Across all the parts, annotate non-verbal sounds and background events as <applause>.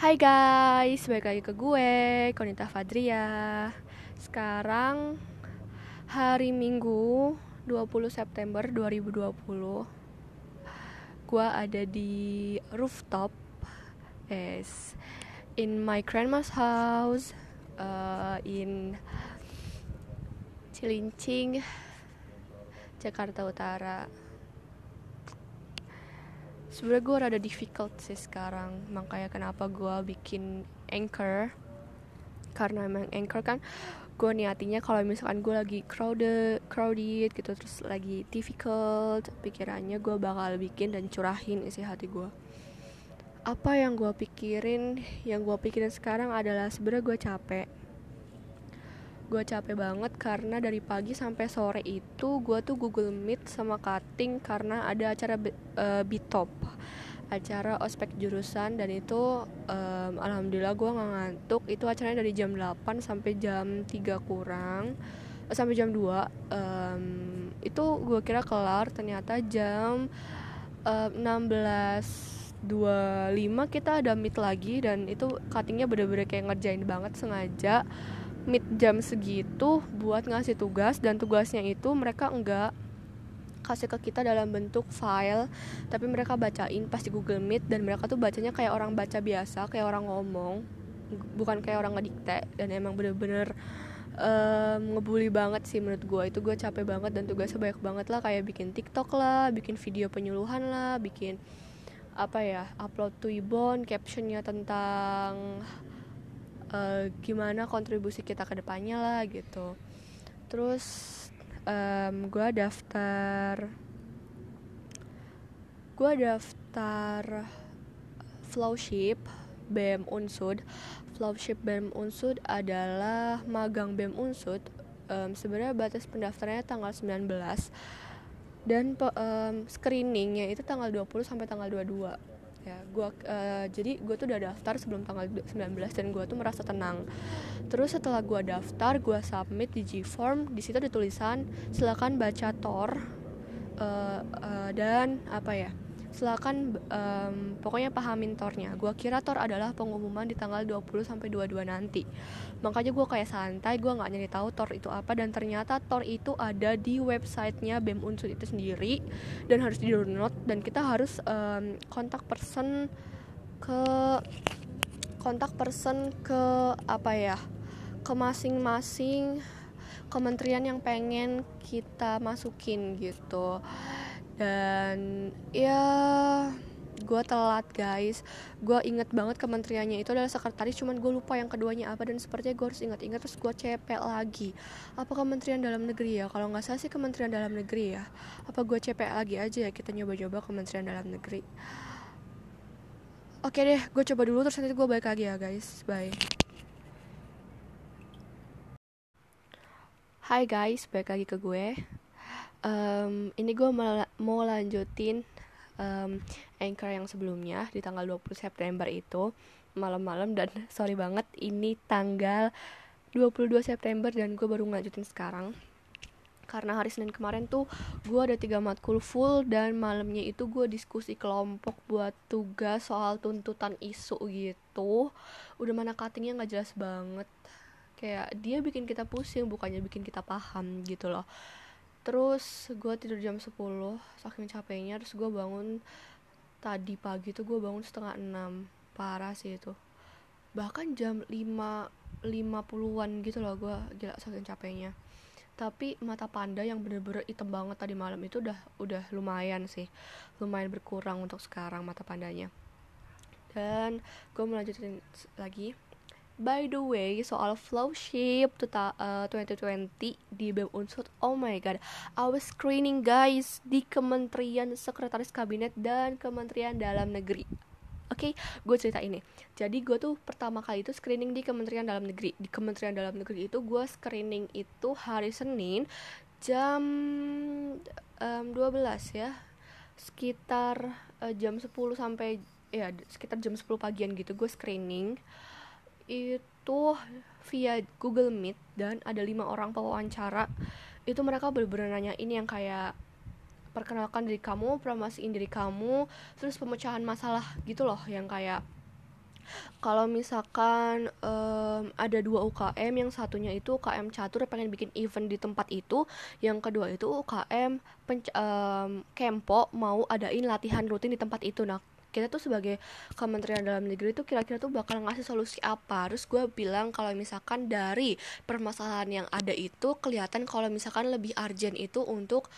Hai guys, balik lagi ke gue, Konita Fadria. Sekarang hari Minggu 20 September 2020 Gue ada di rooftop Yes, in my grandma's house uh, In Cilincing, Jakarta Utara sebenarnya gue rada difficult sih sekarang. Makanya kenapa gue bikin anchor. Karena emang anchor kan gue niatinya kalau misalkan gue lagi crowded crowded gitu terus lagi difficult pikirannya gue bakal bikin dan curahin isi hati gue apa yang gue pikirin yang gue pikirin sekarang adalah sebenarnya gue capek gue capek banget karena dari pagi sampai sore itu gue tuh Google Meet sama cutting karena ada acara uh, Bitop acara ospek jurusan dan itu um, alhamdulillah gue nggak ngantuk. Itu acaranya dari jam 8 sampai jam 3 kurang uh, sampai jam 2 um, itu gue kira kelar ternyata jam uh, 16 25 kita ada meet lagi dan itu cuttingnya bener-bener kayak ngerjain banget sengaja meet jam segitu buat ngasih tugas dan tugasnya itu mereka enggak kasih ke kita dalam bentuk file tapi mereka bacain pas di Google Meet dan mereka tuh bacanya kayak orang baca biasa kayak orang ngomong bukan kayak orang ngedikte dan emang bener-bener um, ngebully banget sih menurut gue itu gue capek banget dan tugasnya banyak banget lah kayak bikin TikTok lah bikin video penyuluhan lah bikin apa ya upload to Ibon captionnya tentang uh, gimana kontribusi kita ke depannya lah gitu. Terus um, gue daftar gue daftar flowship BEM Unsud. Flowship BEM Unsud adalah magang BEM Unsud um, sebenarnya batas pendaftarannya tanggal 19 dan um, screeningnya itu tanggal 20 sampai tanggal 22 ya gua uh, jadi gue tuh udah daftar sebelum tanggal 19 dan gue tuh merasa tenang. Terus setelah gue daftar gue submit di G-form di situ ada tulisan silakan baca tor uh, uh, dan apa ya silakan um, pokoknya pahamin tornya. Gue kira tor adalah pengumuman di tanggal 20 sampai 22 nanti. Makanya gue kayak santai gue nggak nyari tahu tor itu apa. Dan ternyata tor itu ada di websitenya bem unsur itu sendiri dan harus di download dan kita harus um, kontak person ke kontak person ke apa ya ke masing-masing kementerian yang pengen kita masukin gitu dan ya gue telat guys. Gue inget banget kementeriannya itu adalah sekretaris cuman gue lupa yang keduanya apa. Dan sepertinya gue harus ingat-ingat terus gue cepet lagi. Apa kementerian dalam negeri ya? Kalau nggak salah sih kementerian dalam negeri ya. Apa gue cepet lagi aja ya? Kita nyoba-nyoba kementerian dalam negeri. Oke deh gue coba dulu terus nanti gue balik lagi ya guys. Bye. Hai guys, balik lagi ke gue um, ini gue mau lanjutin um, anchor yang sebelumnya di tanggal 20 September itu malam-malam dan <laughs> sorry banget ini tanggal 22 September dan gue baru ngelanjutin sekarang. Karena hari Senin kemarin tuh gue ada tiga matkul full dan malamnya itu gue diskusi kelompok buat tugas soal tuntutan isu gitu. Udah mana cuttingnya nggak jelas banget. Kayak dia bikin kita pusing bukannya bikin kita paham gitu loh terus gue tidur jam 10 saking capeknya terus gue bangun tadi pagi tuh gue bangun setengah enam. Parah sih itu. Bahkan jam 5 50-an gitu loh gue gila saking capeknya. Tapi mata panda yang bener-bener hitam banget tadi malam itu udah udah lumayan sih. Lumayan berkurang untuk sekarang mata pandanya. Dan gue melanjutin lagi By the way, soal flowship uh, 2020 di BEM Unsur, oh my god, was screening guys di Kementerian Sekretaris Kabinet dan Kementerian Dalam Negeri. Oke, okay, gue cerita ini. Jadi gue tuh pertama kali itu screening di Kementerian Dalam Negeri. Di Kementerian Dalam Negeri itu gue screening itu hari Senin jam um, 12 ya, sekitar uh, jam 10 sampai ya sekitar jam 10 pagian gitu gue screening itu via Google Meet dan ada lima orang pewawancara. Itu mereka bener-bener nanya ini yang kayak perkenalkan diri kamu promosiin diri kamu terus pemecahan masalah gitu loh. Yang kayak kalau misalkan um, ada dua UKM yang satunya itu UKM catur pengen bikin event di tempat itu yang kedua itu UKM um, Kempo mau adain latihan rutin di tempat itu. Nah kita tuh sebagai Kementerian Dalam Negeri tuh kira-kira tuh bakal ngasih solusi apa? Terus gue bilang kalau misalkan dari permasalahan yang ada itu kelihatan kalau misalkan lebih urgent itu untuk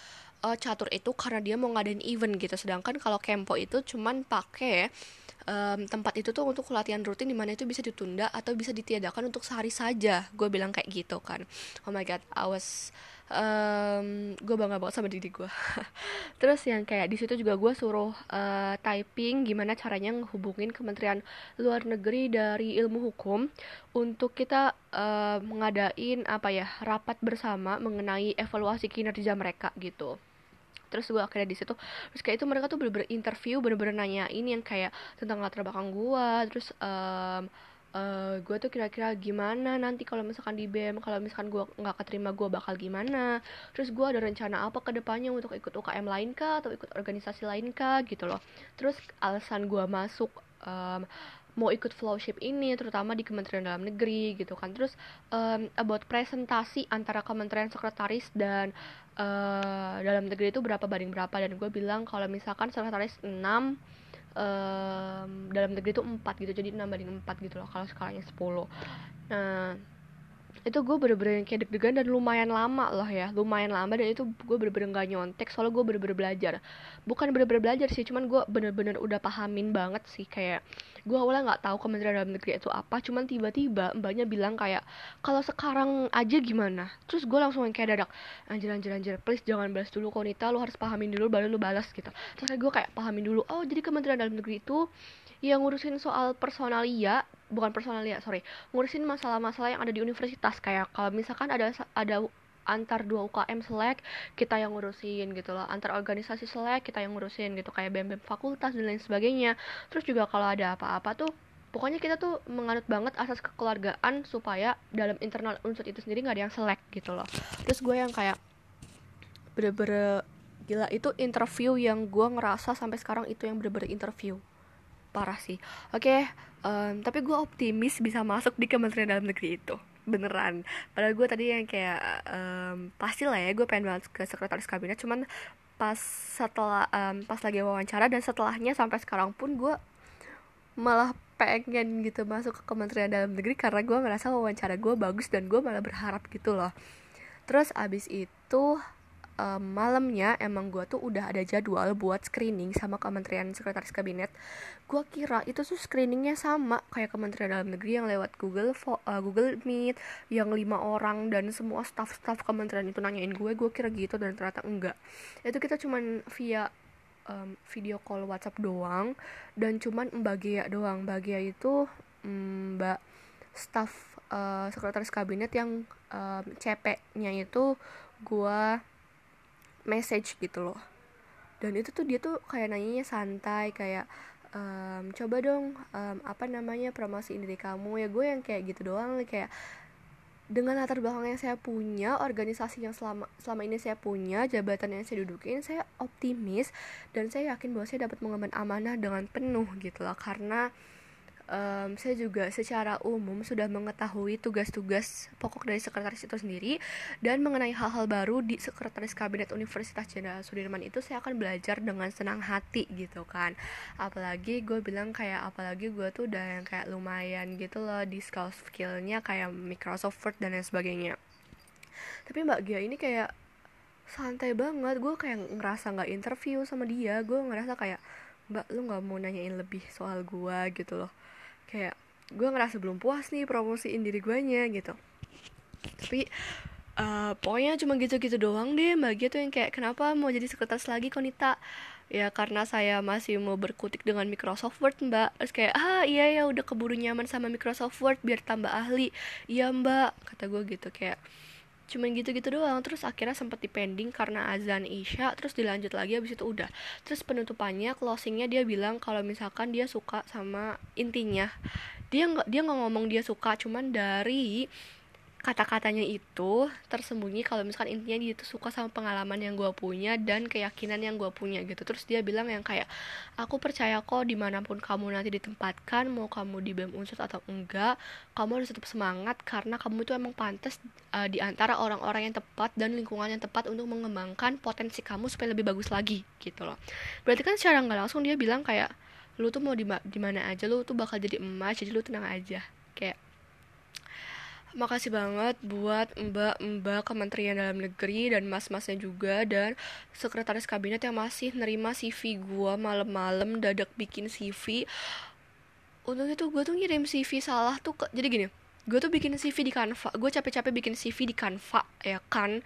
uh, catur itu karena dia mau ngadain event gitu. Sedangkan kalau Kempo itu cuman pakai um, tempat itu tuh untuk latihan rutin di mana itu bisa ditunda atau bisa ditiadakan untuk sehari saja. Gue bilang kayak gitu kan. Oh my god I um, gue bangga banget sama diri gue <laughs> terus yang kayak di situ juga gue suruh uh, typing gimana caranya ngehubungin Kementerian Luar Negeri dari ilmu hukum untuk kita uh, mengadain apa ya rapat bersama mengenai evaluasi kinerja mereka gitu. Terus gue akhirnya di situ terus kayak itu mereka tuh bener-bener interview bener-bener nanyain yang kayak tentang latar belakang gue terus um, uh, gue tuh kira-kira gimana nanti kalau misalkan di BEM kalau misalkan gue nggak keterima gue bakal gimana? Terus gue ada rencana apa ke depannya untuk ikut UKM lain kah atau ikut organisasi lain kah gitu loh. Terus alasan gue masuk um, mau ikut flowship ini terutama di Kementerian Dalam Negeri gitu kan. Terus um, about presentasi antara Kementerian Sekretaris dan uh, dalam negeri itu berapa banding berapa. Dan gue bilang kalau misalkan sekretaris 6 um, dalam negeri itu 4 gitu jadi 6 banding 4 gitu loh kalau skalanya 10 nah itu gue bener-bener kayak deg-degan dan lumayan lama loh ya. Lumayan lama dan itu gue bener-bener gak nyontek. Soalnya gue bener-bener belajar. Bukan bener-bener belajar sih cuman gue bener-bener udah pahamin banget sih. Kayak gue awalnya nggak tahu Kementerian Dalam Negeri itu apa cuman tiba-tiba mbaknya bilang kayak kalau sekarang aja gimana? Terus gue langsung kayak dadak anjir anjir anjir please jangan balas dulu konita lu harus pahamin dulu baru lu balas gitu. Terus gue kayak pahamin dulu oh jadi Kementerian Dalam Negeri itu yang ngurusin soal personalia bukan personalia sorry. Ngurusin masalah-masalah yang ada di universitas kayak kalau misalkan ada ada antar dua UKM selek kita yang ngurusin gitu loh. Antar organisasi selek kita yang ngurusin gitu kayak BEM BEM fakultas dan lain sebagainya. Terus juga kalau ada apa-apa tuh pokoknya kita tuh menganut banget asas kekeluargaan supaya dalam internal unsur itu sendiri nggak ada yang selek gitu loh. Terus gue yang kayak bener-bener gila itu interview yang gue ngerasa sampai sekarang itu yang bener-bener interview parah sih. Oke okay, um, tapi gue optimis bisa masuk di Kementerian Dalam Negeri itu. Beneran. Padahal gue tadi yang kayak um, pasti lah ya gue pengen banget ke sekretaris kabinet. Cuman pas setelah um, pas lagi wawancara dan setelahnya sampai sekarang pun gue malah pengen gitu masuk ke Kementerian Dalam Negeri karena gue ngerasa wawancara gue bagus dan gue malah berharap gitu loh. Terus abis itu um, malamnya emang gue tuh udah ada jadwal buat screening sama Kementerian Sekretaris Kabinet. Gue kira itu tuh screeningnya sama kayak Kementerian Dalam Negeri yang lewat Google uh, Google Meet yang lima orang dan semua staff-staff kementerian itu nanyain gue gue kira gitu dan ternyata enggak. Itu kita cuman via um, video call WhatsApp doang dan cuman Mbak doang. Mbak Gia itu staff uh, sekretaris kabinet yang um, CP-nya itu gue message gitu loh. Dan itu tuh dia tuh kayak nanyanya santai kayak um, coba dong um, apa namanya promosi diri kamu. Ya gue yang kayak gitu doang kayak dengan latar belakang yang saya punya, organisasi yang selama selama ini saya punya, jabatan yang saya dudukin, saya optimis dan saya yakin bahwa saya dapat mengemban amanah dengan penuh gitu loh. Karena um, saya juga secara umum sudah mengetahui tugas-tugas pokok dari sekretaris itu sendiri dan mengenai hal-hal baru di sekretaris kabinet Universitas Jenderal Sudirman itu saya akan belajar dengan senang hati gitu kan. Apalagi gue bilang kayak apalagi gue tuh udah yang kayak lumayan gitu loh di skill skillnya kayak Microsoft Word dan lain sebagainya. Tapi Mbak Gia ini kayak santai banget gue kayak ngerasa nggak interview sama dia. Gue ngerasa kayak mbak lu nggak mau nanyain lebih soal gue gitu loh kayak gue ngerasa belum puas nih promosiin diri gue nya gitu. Tapi uh, pokoknya cuma gitu-gitu doang deh mbak gitu yang kayak kenapa mau jadi sekretaris lagi Konita? Ya karena saya masih mau berkutik dengan Microsoft Word mbak. Terus kayak ah iya ya udah keburu nyaman sama Microsoft Word biar tambah ahli. Iya mbak kata gue gitu kayak cuman gitu-gitu doang. Terus akhirnya sempat dipending karena azan isya terus dilanjut lagi habis itu udah. Terus penutupannya closingnya dia bilang kalau misalkan dia suka sama intinya. Dia nggak dia nggak ngomong dia suka cuman dari kata-katanya itu tersembunyi kalau misalkan intinya dia tuh suka sama pengalaman yang gue punya dan keyakinan yang gue punya gitu. Terus dia bilang yang kayak aku percaya kok di mana pun kamu nanti ditempatkan mau kamu di BEM unsur atau enggak kamu harus tetap semangat karena kamu itu emang pantas uh, di antara orang-orang yang tepat dan lingkungan yang tepat untuk mengembangkan potensi kamu supaya lebih bagus lagi gitu loh. Berarti kan secara nggak langsung dia bilang kayak lu tuh mau di mana aja lu tuh bakal jadi emas jadi lu tenang aja kayak Makasih banget buat mbak-mbak Kementerian Dalam Negeri dan mas-masnya juga dan sekretaris kabinet yang masih nerima CV gue malam-malam dadak bikin CV. Untungnya tuh gue tuh ngirim CV salah tuh ke, jadi gini, gue tuh bikin CV di Canva, gue capek-capek bikin CV di Canva ya kan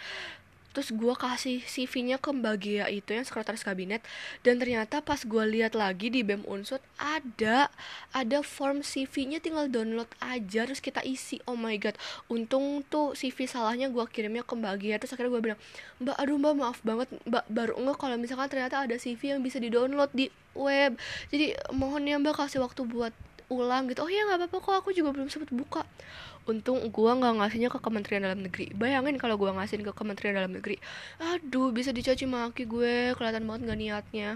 terus gue kasih CV-nya ke Mbak Gia itu yang sekretaris kabinet. Dan ternyata pas gue lihat lagi di BEM Unsut ada ada form CV-nya tinggal download aja terus kita isi. Oh my god. Untung tuh CV salahnya gue kirimnya ke Mbak Gia terus akhirnya gue bilang Mbak aduh Mbak maaf banget. Mbak baru nggak kalau misalkan ternyata ada CV yang bisa di download di web. Jadi mohon ya Mbak kasih waktu buat ulang gitu. Oh iya nggak apa-apa kok. Aku juga belum sempat buka untung gue nggak ngasihnya ke Kementerian Dalam Negeri. Bayangin kalau gue ngasihin ke Kementerian Dalam Negeri. Aduh bisa dicaci maki gue. Kelihatan banget gak niatnya.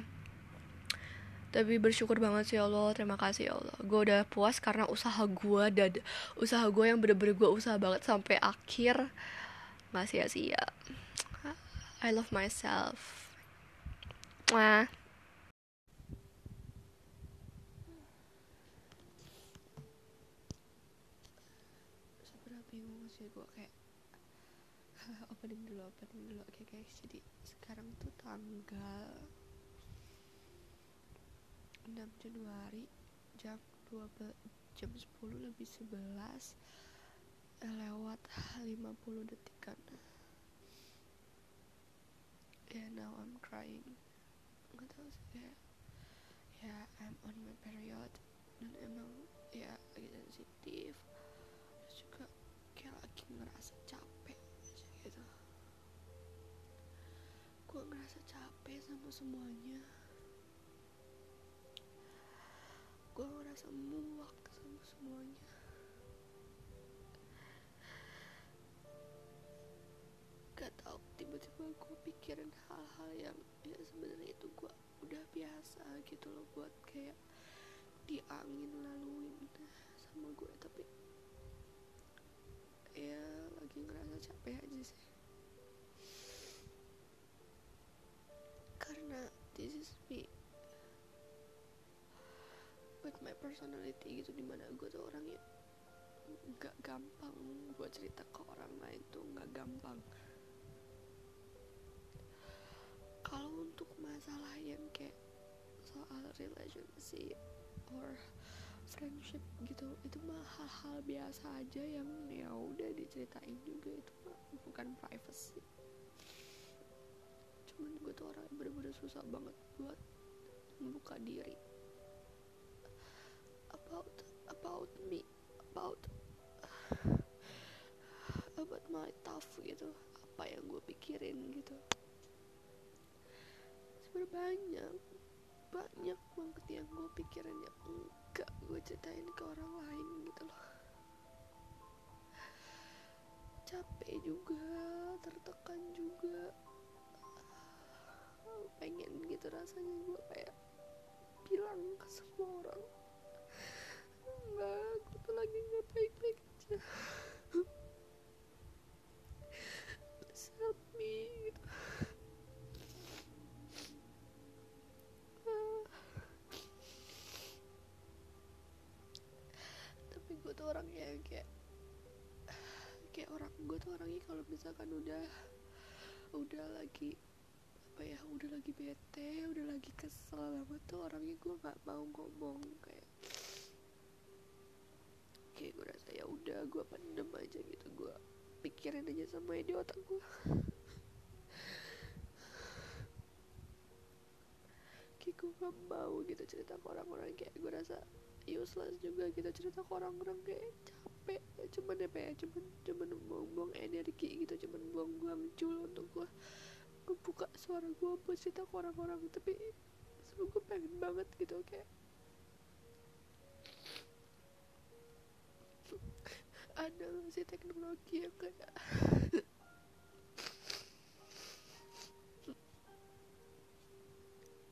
Tapi bersyukur banget sih ya Allah. Terima kasih ya Allah. Gue udah puas karena usaha gue dan usaha gue yang bener-bener gue usaha banget sampai akhir. Nggak sia-sia I love myself. Mwah. opening dulu opening dulu oke okay, guys jadi sekarang tuh tanggal 6 Januari jam 12 jam 10 lebih 11 eh, lewat 50 detikan. Ya yeah, now I'm crying. Nggak tahu sih ya yeah, I'm on my period. Dan emang ya lagi sensitif semuanya. Gue ngerasa muak sama semuanya. Gak tau tiba-tiba gue pikirin hal-hal yang ya sebenarnya itu gue udah biasa gitu loh buat kayak di angin laluin sama gue tapi ya lagi ngerasa capek aja sih this is me. With my personality gitu di mana gue tuh orangnya nggak gampang gue cerita ke orang lain tuh nggak gampang. Kalau untuk masalah yang kayak soal relationship or friendship gitu itu mah hal-hal biasa aja yang ya udah diceritain juga itu mah bukan privacy cuman gue tuh orang yang bener-bener susah banget buat membuka diri. About about me about about my tough gitu. Apa yang gue pikirin gitu. Sebenarnya banyak banyak banget yang gue pikirin yang enggak gue ceritain ke orang lain gitu loh. Capek juga tertekan juga pengen gitu rasanya. Gue kayak bilang ke semua orang enggak aku tuh lagi nggak baik-baik aja. Please help me tapi gue tuh orangnya yang kayak kayak orang gue tuh orangnya kalau misalkan udah udah lagi apa ya udah lagi bete udah lagi kesel. Banget tuh orangnya gue nggak mau ngomong kayak kayak gue rasa ya udah gue pendem aja gitu. Gue pikirin aja sama di otak gue kayak gue gak mau gitu cerita ke orang-orang. Kayak gue rasa useless juga gitu cerita ke orang-orang. Kayak capek cuman apa ya cuman cuman buang-buang energi gitu. Cuman buang-buang cul untuk gue buka suara gue buat cerita ke orang-orang tapi sebenernya gue pengen banget gitu kayak ada gak sih teknologi yang kayak <laughs>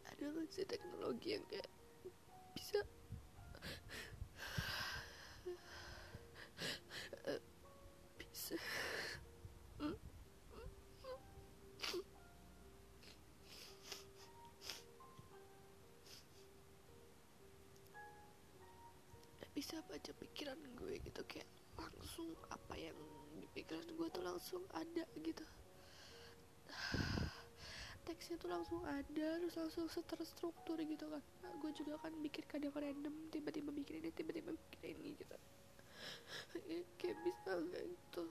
ada gak sih teknologi yang kayak bisa baca pikiran gue gitu kayak langsung apa yang di pikiran gue tuh langsung ada gitu. <sighs> Teksnya tuh langsung ada terus langsung terstruktur gitu kan. Nah, gue juga kan bikin kadang random tiba-tiba bikin ini tiba-tiba bikin ini gitu. Ya, <laughs> kayak bisa nggak gitu?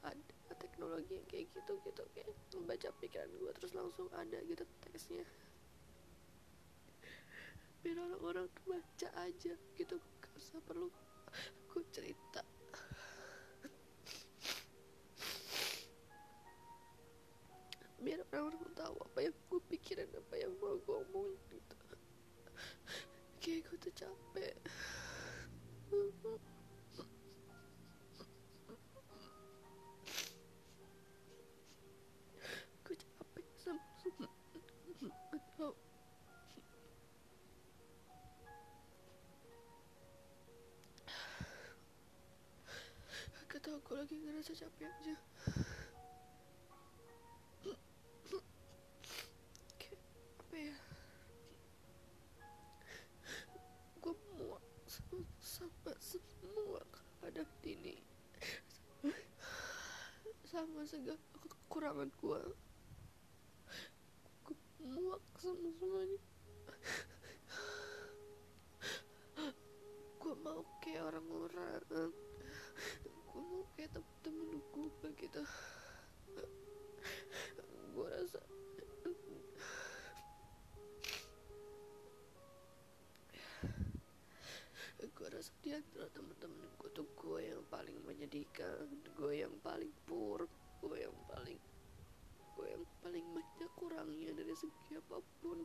Ada teknologi yang kayak gitu gitu kayak membaca pikiran gue terus langsung ada gitu teksnya. Biar orang-orang baca aja gitu usah perlu aku cerita. Biar orang-orang tahu apa yang gue pikirin apa yang mau gue omongin gitu kayak gue tuh capek lagi ngerasa capek aja. Kayak apa ya? Gue muak sama, sama semua keadaan ini. Sama segala kekurangan gue Gue muak sama semuanya Gue mau kayak orang-orang kayak temen-temen gue gitu. Gue rasa gue rasa di antara temen-temen gue tuh gue yang paling menyedihkan gue yang paling buruk gue yang paling gue yang paling banyak kurangnya dari segi apa pun.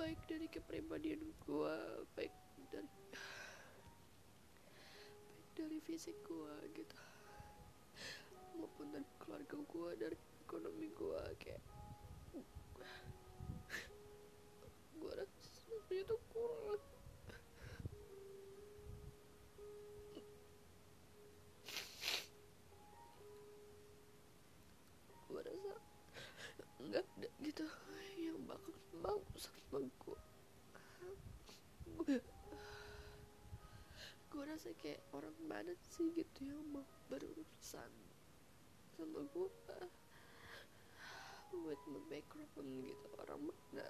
Baik dari kepribadian gue baik dari fisik gue gitu. Maupun dari keluarga gue dari ekonomi gue kayak gue rasa tuh kurang. Gue rasa nggak ada gitu. Yang bakal mau sama gue gue gue rasa kayak orang mana sih gitu yang mau berurusan sama gue my background gitu orang mana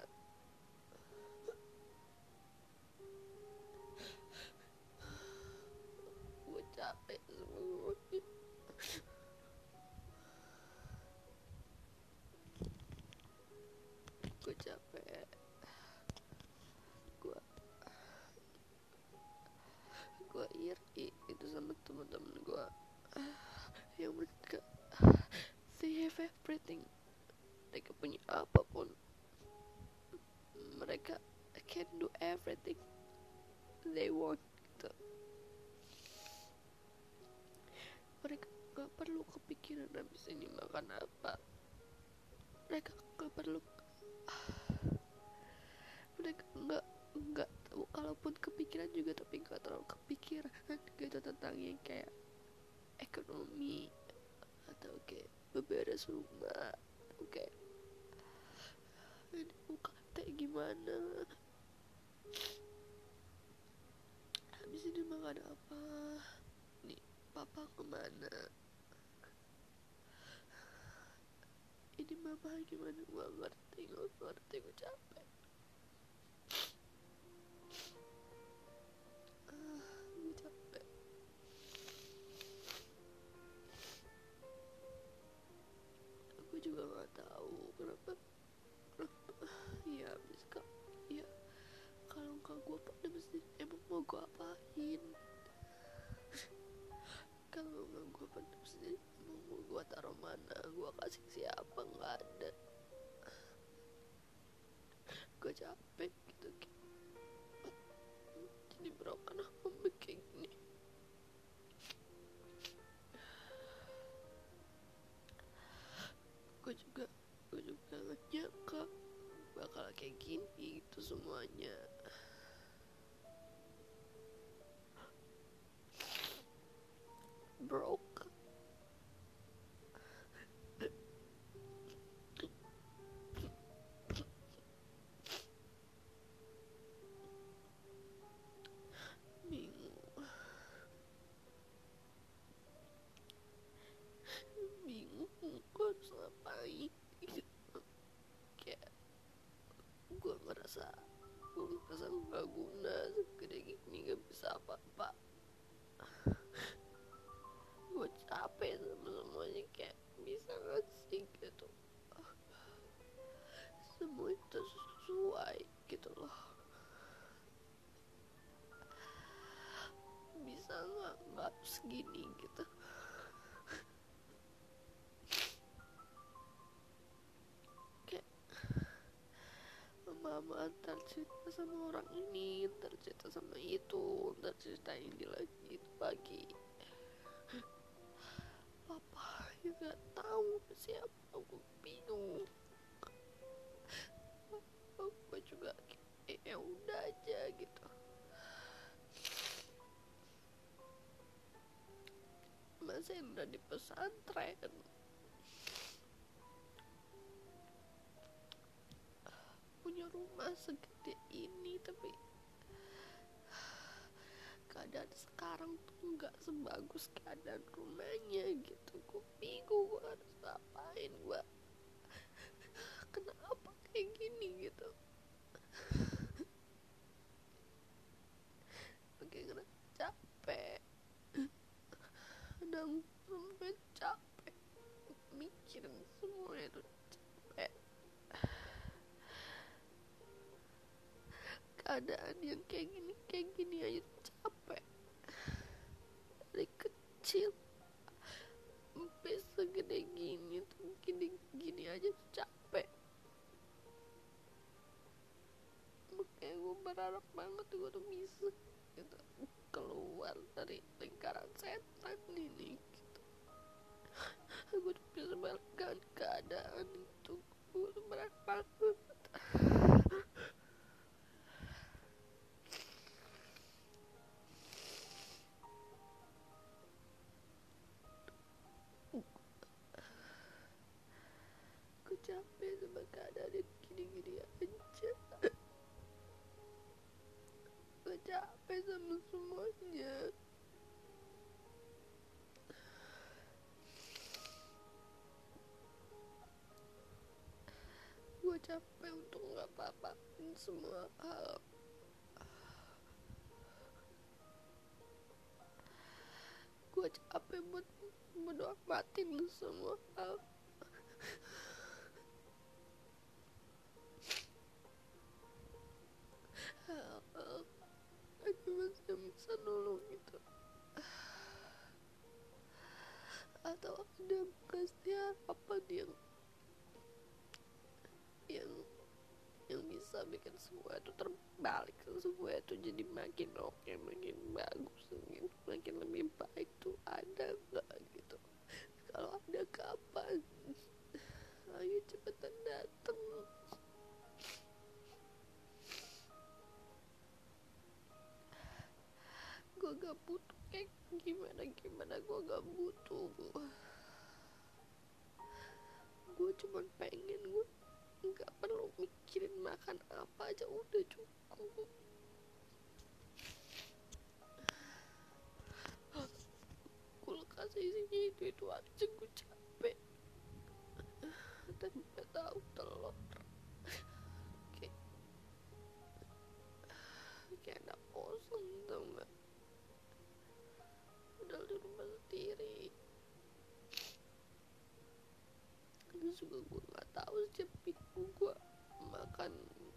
have everything. Mereka punya apa pun mereka can do everything they want. Gitu mereka gak perlu kepikiran habis ini makan apa. Mereka gak perlu <sighs> mereka nggak nggak tahu. Kalaupun kepikiran juga tapi nggak terlalu kepikiran gitu tentang yang kayak ekonomi atau kayak beberes rumah atau kayak ini UKT gimana? Habis ini makan apa. Nih papa ke mana? Ini mama gimana gua ngerti gua ngerti gua capek mau gue apain. Kalau nggak gue pendam sendiri mau gue taruh mana gue kasih siapa nggak ada. Gue capek gitu, jadi broken kenapa kayak gini? Gue juga gue juga gak nyangka bakal kayak gini itu semuanya. Broke. Bingung. Bingung gue ngapain. Kayak gue ngerasa gue ngerasa gak guna segede gini gak bisa apa-apa capek sama semuanya kayak bisa gak sih gitu. Semua itu sesuai gitu loh. Bisa nggak nggak harus gini gitu? Kayak mama cerita sama orang ini cerita sama itu cerita ini lagi itu lagi nggak tahu siapa aku bingung. Gue juga ya udah aja gitu. Masa udah di pesantren. Punya rumah segede ini tapi keadaan sekarang tuh nggak sebagus keadaan rumahnya gitu. Gue bingung gue harus ngapain gue kenapa kayak gini gitu? Oke kena capek. Dan sampai capek. Mikirin semua itu capek. Keadaan yang kayak gini kayak gini aja capek dari kecil. Sampai segede gini tuh gini aja capek. Makanya gue berharap banget gue tuh bisa gitu keluar dari lingkaran setan ini sama keadaan yang gini-gini aja. Gue capek sama semuanya. Gue capek untuk nggak apa-apain semua hal. Gue capek buat bodo amatin semua hal semua itu terbalik. Semua itu jadi makin oke makin bagus makin, makin lebih baik tuh ada nggak gitu? Kalau ada kapan? Ayo cepetan dateng. Gue gak butuh kayak gimana gimana gue gak butuh gue cuman pengen gue nggak perlu mikirin makan apa aja udah cukup. Kulkas isinya itu itu aja gue capek. Dan gak tahu telur. Kayak kayak ada kosong tau gak udah di rumah sendiri. Terus juga gue nggak tahu setiap makan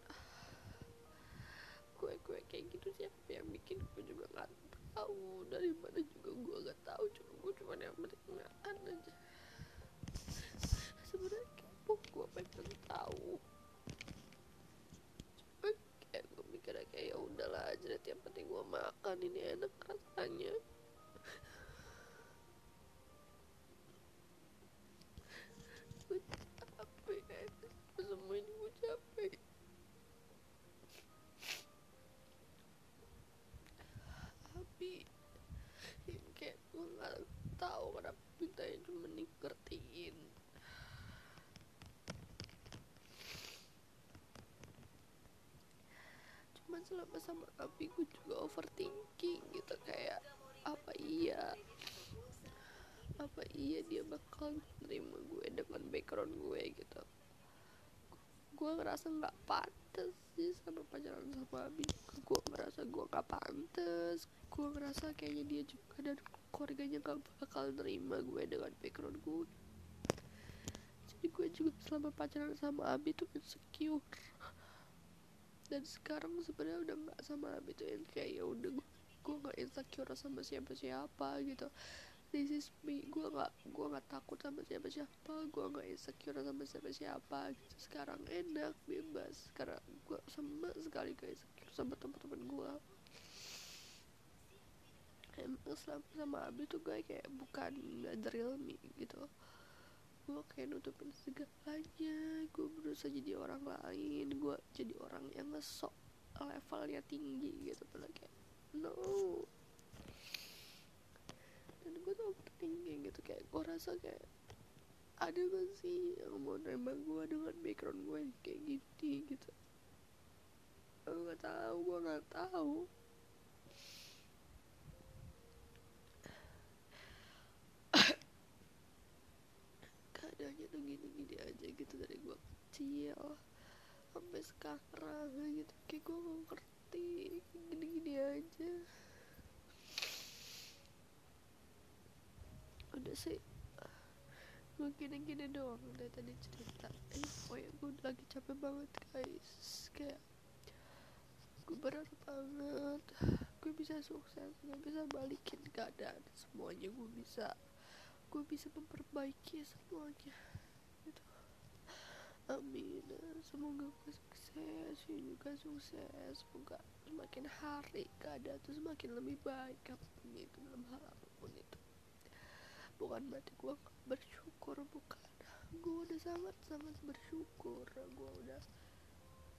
<sighs> kue-kue kayak gitu siapa yang bikin gue juga nggak tahu. Dari mana juga gue nggak tahu cuma gue cuma yang penting makan aja. Sebenarnya kepo gue pengen tahu. Cuma kayak gue mikirnya kayak ya udahlah aja yang penting gue makan ini enak rasanya gue capek semua ini gue capek selama sama Abi gue juga overthinking gitu kayak apa iya? Apa iya dia bakal terima gue dengan background gue gitu? Gue ngerasa nggak pantas sih sama pacaran sama Abi gue ngerasa gue nggak pantas. Gue ngerasa kayaknya dia juga dan keluarganya gak bakal terima gue dengan background gue jadi gue juga selama pacaran sama Abi tuh insecure dan sekarang sebenarnya udah nggak sama Abi tuh yang kayak ya udah gue nggak insecure sama siapa siapa gitu. This is me. Gue nggak gue nggak takut sama siapa siapa gue nggak insecure sama siapa siapa gitu. Sekarang enak bebas. Karena gue sama sekali gak insecure sama teman-teman gue emang selama sama Abi tuh gue kayak bukan the real me gitu gue kayak nutupin segalanya. Gue berusaha jadi orang lain. Gue jadi orang yang ngesok levelnya tinggi gitu. Padahal kayak no. Dan gue tuh overthinking gitu. Kayak gue rasa kayak ada gak sih yang mau nembak gue dengan background gue kayak gini? Gitu. Gue nggak tahu gue nggak tahu keadaannya tuh gini-gini aja gitu dari gue kecil sampai sekarang gitu. Kayak gue gak ngerti gini-gini aja. Udah sih gue gini-gini doang udah tadi cerita eh pokoknya gue lagi capek banget guys. Kayak gue berharap banget. Gue bisa sukses gue bisa balikin keadaan semuanya gue bisa gue bisa memperbaiki semuanya. Gitu. Amin. Semoga gue sukses you juga sukses. Semoga semakin hari keadaan tuh semakin lebih baik. Apa pun itu dalam hal apa pun itu. Bukan berarti gue gak bersyukur bukan. Gue udah sangat sangat bersyukur. Gue udah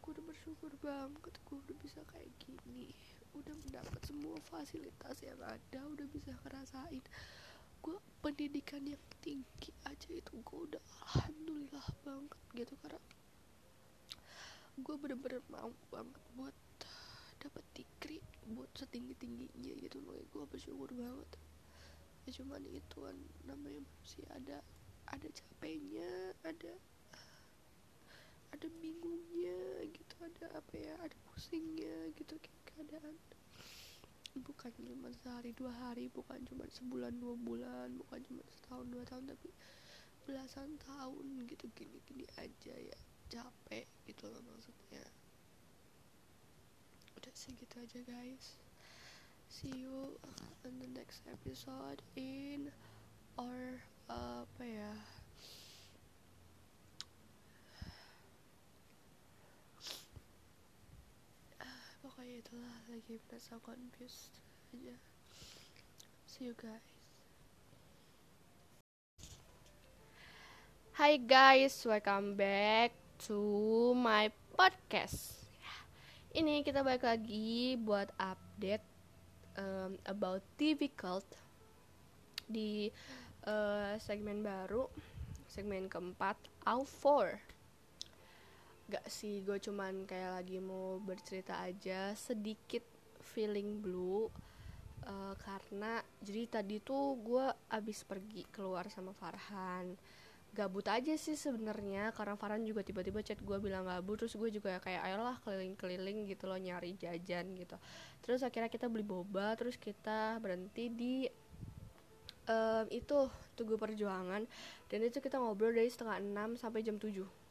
gue udah bersyukur banget gue udah bisa kayak gini. Udah mendapat semua fasilitas yang ada udah bisa ngerasain gue pendidikan yang tinggi aja itu gue udah alhamdulillah banget gitu karena gue bener-bener mau banget buat dapat degree buat setinggi tingginya gitu loh. Gue bersyukur banget. Ya cuman itu kan namanya manusia ada ada capeknya ada ada bingungnya gitu ada apa ya ada pusingnya gitu kayak keadaan bukan cuma sehari dua hari bukan cuma sebulan dua bulan bukan cuma setahun dua tahun tapi belasan tahun gitu gini gini aja ya. Capek gitu loh maksudnya. Udah sih gitu aja guys. See you in the next episode in or uh, apa ya itulah lagi merasa confused aja see you guys Hai guys, welcome back to my podcast. Ini kita balik lagi buat update um, about difficult di uh, segmen baru, segmen keempat, AU4. Gak sih, gue cuman kayak lagi mau bercerita aja sedikit feeling blue uh, karena jadi tadi tuh gue abis pergi keluar sama Farhan. Gabut aja sih sebenarnya karena Farhan juga tiba-tiba chat gue bilang gabut terus gue juga kayak ayolah keliling-keliling gitu loh nyari jajan gitu. Terus akhirnya kita beli boba terus kita berhenti di um, itu Tugu Perjuangan. Dan itu kita ngobrol dari setengah enam sampai jam 7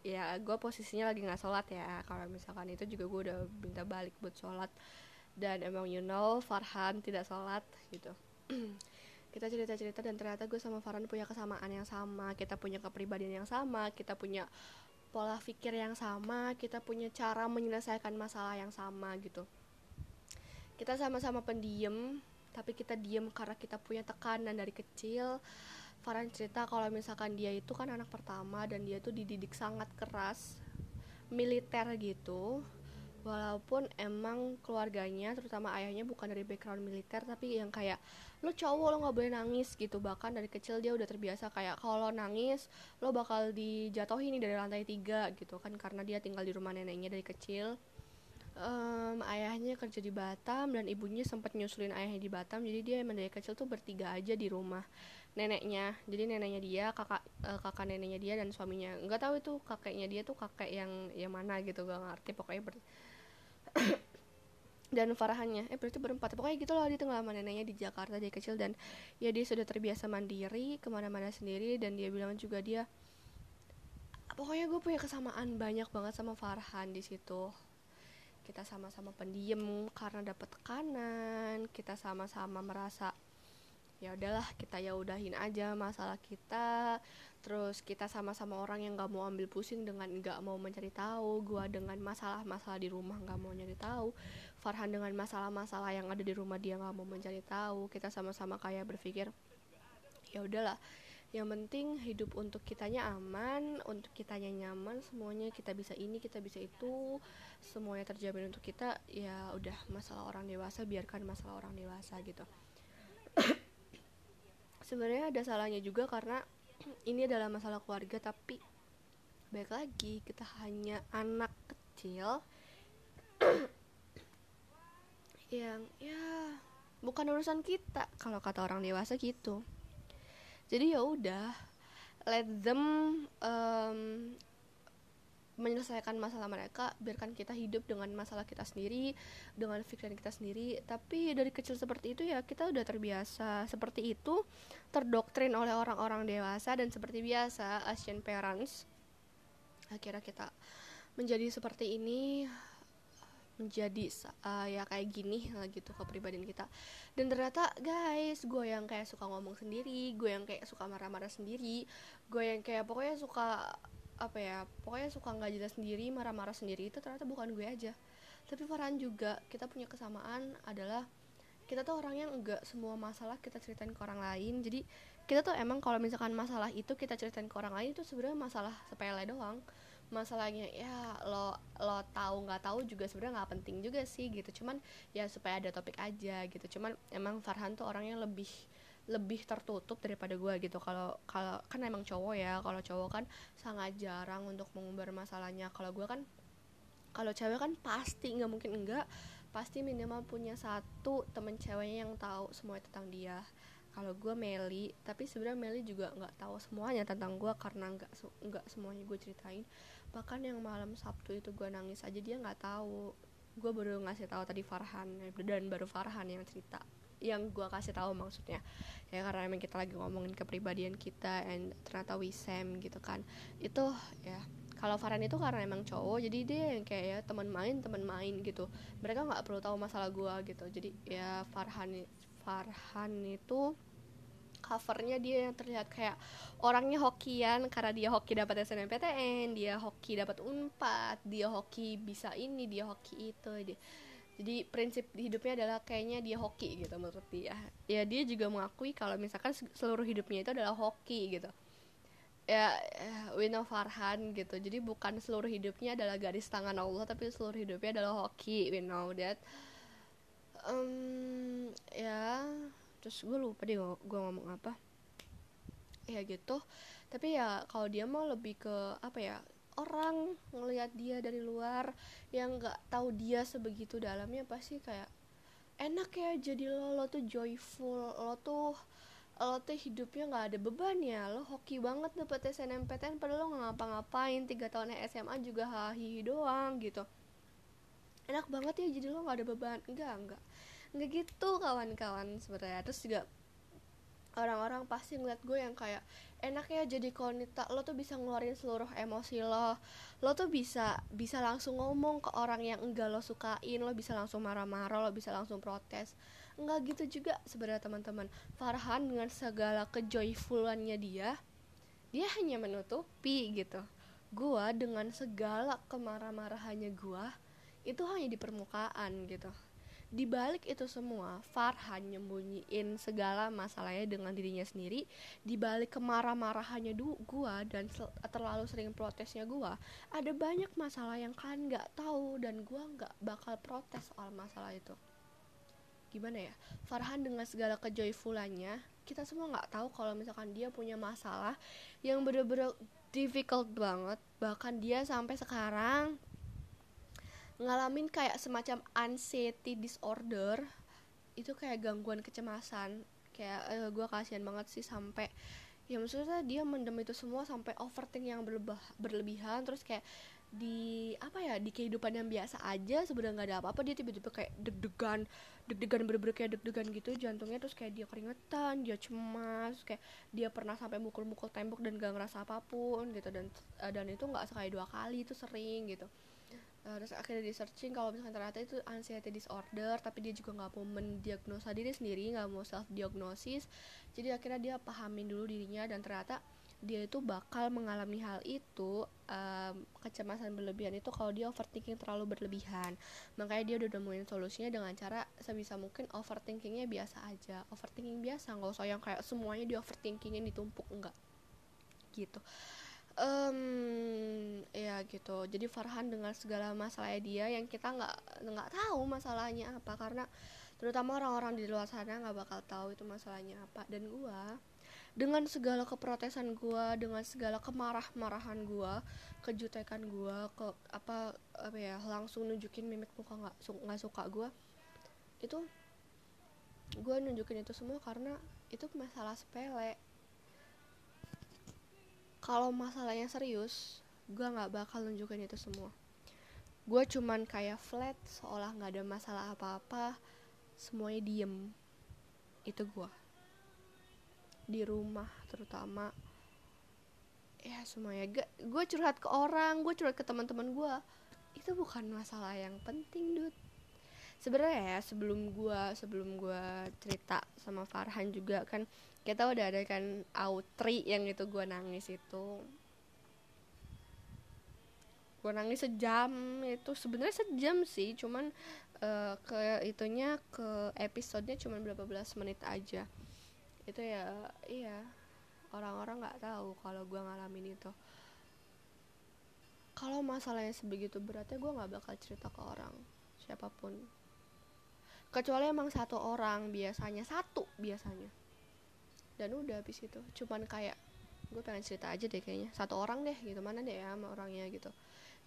ya gue posisinya lagi nggak sholat ya. Kalau misalkan itu juga gue udah minta balik buat sholat. Dan emang you know Farhan tidak sholat gitu. <clears throat> Kita cerita-cerita dan ternyata gue sama Farhan punya kesamaan yang sama. Kita punya kepribadian yang sama kita punya pola pikir yang sama kita punya cara menyelesaikan masalah yang sama gitu. Kita sama-sama pendiam tapi kita diem karena kita punya tekanan dari kecil Farhan cerita kalau misalkan dia itu kan anak pertama dan dia tuh dididik sangat keras militer gitu. Walaupun emang keluarganya terutama ayahnya bukan dari background militer tapi yang kayak lo cowok lo nggak boleh nangis gitu. Bahkan dari kecil dia udah terbiasa kayak kalau nangis lo bakal dijatuhin nih dari lantai tiga gitu kan. Karena dia tinggal di rumah neneknya dari kecil. Um, ayahnya kerja di Batam dan ibunya sempat nyusulin ayahnya di Batam. Jadi dia emang dari kecil tuh bertiga aja di rumah neneknya. Jadi neneknya dia kakak uh, kakak neneknya dia dan suaminya. Nggak tahu itu kakeknya dia tuh kakek yang yang mana gitu gak ngerti. Pokoknya ber <coughs> dan Farhannya eh berarti berempat. Pokoknya gitu loh di tengah sama neneknya di Jakarta dari kecil. Dan ya dia sudah terbiasa mandiri ke mana-mana sendiri. Dan dia bilang juga dia pokoknya gue punya kesamaan banyak banget sama Farhan di situ. Kita sama-sama pendiam karena dapat tekanan kita sama-sama merasa ya udahlah kita ya udahin aja masalah kita. Terus kita sama-sama orang yang nggak mau ambil pusing dengan nggak mau mencari tahu gua dengan masalah-masalah di rumah nggak mau nyari tahu Farhan dengan masalah-masalah yang ada di rumah dia nggak mau mencari tahu kita sama-sama kayak berpikir ya udahlah. Yang penting hidup untuk kitanya aman untuk kitanya nyaman semuanya kita bisa ini kita bisa itu semuanya terjamin untuk kita ya udah masalah orang dewasa biarkan masalah orang dewasa gitu sebenarnya ada salahnya juga karena ini adalah masalah keluarga tapi baik lagi kita hanya anak kecil <coughs> yang ya bukan urusan kita kalau kata orang dewasa gitu. Jadi ya udah let them um, menyelesaikan masalah mereka biarkan kita hidup dengan masalah kita sendiri dengan pikiran kita sendiri. Tapi dari kecil seperti itu ya kita udah terbiasa. Seperti itu terdoktrin oleh orang-orang dewasa dan seperti biasa Asian parents akhirnya kita menjadi seperti ini menjadi uh, ya kayak gini lah gitu kepribadian kita. Dan ternyata guys gue yang kayak suka ngomong sendiri gue yang kayak suka marah-marah sendiri gue yang kayak pokoknya suka apa ya pokoknya suka nggak jelas sendiri marah-marah sendiri itu ternyata bukan gue aja. Tapi Farhan juga kita punya kesamaan adalah kita tuh orang yang enggak semua masalah kita ceritain ke orang lain. Jadi kita tuh emang kalau misalkan masalah itu kita ceritain ke orang lain itu sebenarnya masalah sepele doang. Masalahnya ya lo lo tahu nggak tahu juga sebenarnya nggak penting juga sih gitu. Cuman ya supaya ada topik aja gitu. Cuman emang Farhan tuh orangnya lebih lebih tertutup daripada gue gitu. Kalau kalau kan emang cowok ya kalau cowok kan sangat jarang untuk mengumbar masalahnya. Kalau gue kan kalau cewek kan pasti nggak mungkin enggak pasti minimal punya satu temen ceweknya yang tahu semuanya tentang dia. Kalau gue Meli tapi sebenarnya Meli juga nggak tahu semuanya tentang gue karena nggak nggak semuanya gue ceritain. Bahkan yang malam Sabtu itu gue nangis aja dia nggak tahu. Gue baru ngasih tahu tadi Farhan dan baru Farhan yang cerita yang gue kasih tahu maksudnya. Ya karena emang kita lagi ngomongin kepribadian kita and ternyata Wisem gitu kan. Itu ya kalau Farhan itu karena emang cowok jadi dia yang kayak ya teman main teman main gitu. Mereka nggak perlu tahu masalah gue gitu. Jadi ya Farhan Farhan itu covernya dia yang terlihat kayak orangnya hokian karena dia hoki dapat SNMPTN dia hoki dapat unpad dia hoki bisa ini dia hoki itu. Dia jadi prinsip hidupnya adalah kayaknya dia hoki gitu menurut dia. Ya dia juga mengakui kalau misalkan seluruh hidupnya itu adalah hoki gitu. Ya we know Farhan gitu. Jadi bukan seluruh hidupnya adalah garis tangan Allah tapi seluruh hidupnya adalah hoki we know that um, ya terus gue lupa deh gue ngomong apa. Ya gitu. Tapi ya kalau dia mau lebih ke apa ya orang ngelihat dia dari luar yang nggak tahu dia sebegitu dalamnya pasti kayak enak ya jadi lo lo tuh joyful lo tuh lo tuh hidupnya nggak ada beban ya lo hoki banget dapet SNMPTN padahal lo nggak ngapa-ngapain tiga tahun SMA juga hahi doang gitu. Enak banget ya jadi lo nggak ada beban. Enggak enggak enggak gitu kawan-kawan sebenarnya. Terus juga orang-orang pasti ngeliat gue yang kayak enak ya jadi konita lo tuh bisa ngeluarin seluruh emosi lo. Lo tuh bisa bisa langsung ngomong ke orang yang enggak lo sukain lo bisa langsung marah-marah lo bisa langsung protes. Enggak gitu juga sebenarnya teman-teman. Farhan dengan segala kejoyfulannya dia dia hanya menutupi gitu. Gue dengan segala kemarah-marahannya gue itu hanya di permukaan gitu di balik itu semua, Farhan nyembunyiin segala masalahnya dengan dirinya sendiri. Di balik kemarah-marahannya gua dan terlalu sering protesnya gua, ada banyak masalah yang kalian nggak tahu dan gua nggak bakal protes soal masalah itu. Gimana ya? Farhan dengan segala kejoyfulannya, kita semua nggak tahu kalau misalkan dia punya masalah yang bener-bener difficult banget. Bahkan dia sampai sekarang ngalamin kayak semacam anxiety disorder itu kayak gangguan kecemasan. Kayak uh, gue kasihan banget sih sampai ya maksudnya dia mendem itu semua sampai overthink yang berlebah, berlebihan. Terus kayak di apa ya di kehidupan yang biasa aja sebenarnya nggak ada apa-apa. Dia tiba-tiba kayak deg-degan deg-degan bener-bener kayak deg-degan gitu jantungnya. Terus kayak dia keringetan dia cemas kayak dia pernah sampai mukul-mukul tembok dan gak ngerasa apa pun gitu. Dan uh, dan itu nggak sekali dua kali itu sering gitu uh, terus akhirnya di searching kalau misalnya ternyata itu anxiety disorder tapi dia juga nggak mau mendiagnosa diri sendiri nggak mau self diagnosis jadi akhirnya dia pahamin dulu dirinya dan ternyata dia itu bakal mengalami hal itu um, kecemasan berlebihan itu kalau dia overthinking terlalu berlebihan. Makanya dia udah nemuin solusinya dengan cara sebisa mungkin overthinkingnya biasa aja. Overthinking biasa nggak usah yang kayak semuanya di overthinkingnya ditumpuk enggak gitu um, ya gitu. Jadi Farhan dengan segala masalahnya dia yang kita nggak nggak tahu masalahnya apa. Karena terutama orang-orang di luar sana nggak bakal tahu itu masalahnya apa. Dan gua dengan segala keprotesan gue dengan segala kemarah-marahan gue kejutekan gue ke apa apa ya langsung nunjukin mimik muka nggak nggak suka gue itu gue nunjukin itu semua karena itu masalah sepele kalau masalahnya serius gue nggak bakal nunjukin itu semua. Gue cuman kayak flat seolah nggak ada masalah apa-apa semuanya diem. Itu gue di rumah terutama. Ya semuanya. Gue curhat ke orang gue curhat ke teman-teman gue itu bukan masalah yang penting dude sebenarnya ya sebelum gue sebelum gue cerita sama Farhan juga kan kita udah ada kan outri yang itu gue nangis itu. Gue nangis sejam itu. Sebenarnya sejam sih cuman uh, ke itunya ke episodenya cuman berapa belas menit aja. Itu ya iya. Orang-orang nggak tahu kalau gue ngalamin itu. Kalau masalahnya sebegitu beratnya gue nggak bakal cerita ke orang siapa pun. Kecuali emang satu orang biasanya. Satu biasanya dan udah habis itu. Cuman kayak gue pengen cerita aja deh kayaknya. Satu orang deh gitu mana deh ya sama orangnya gitu.